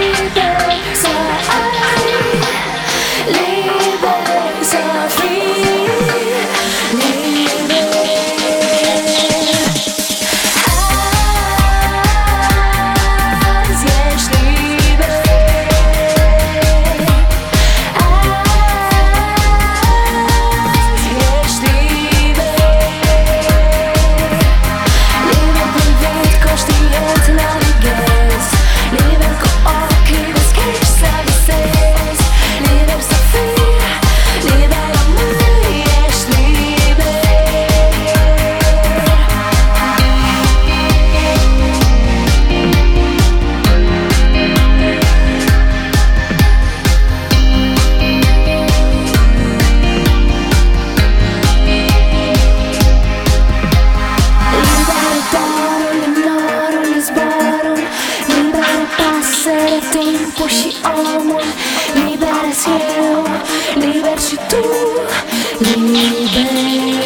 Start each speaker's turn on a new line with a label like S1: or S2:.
S1: Yeah. și omul Liber și eu, liber și tu, liber.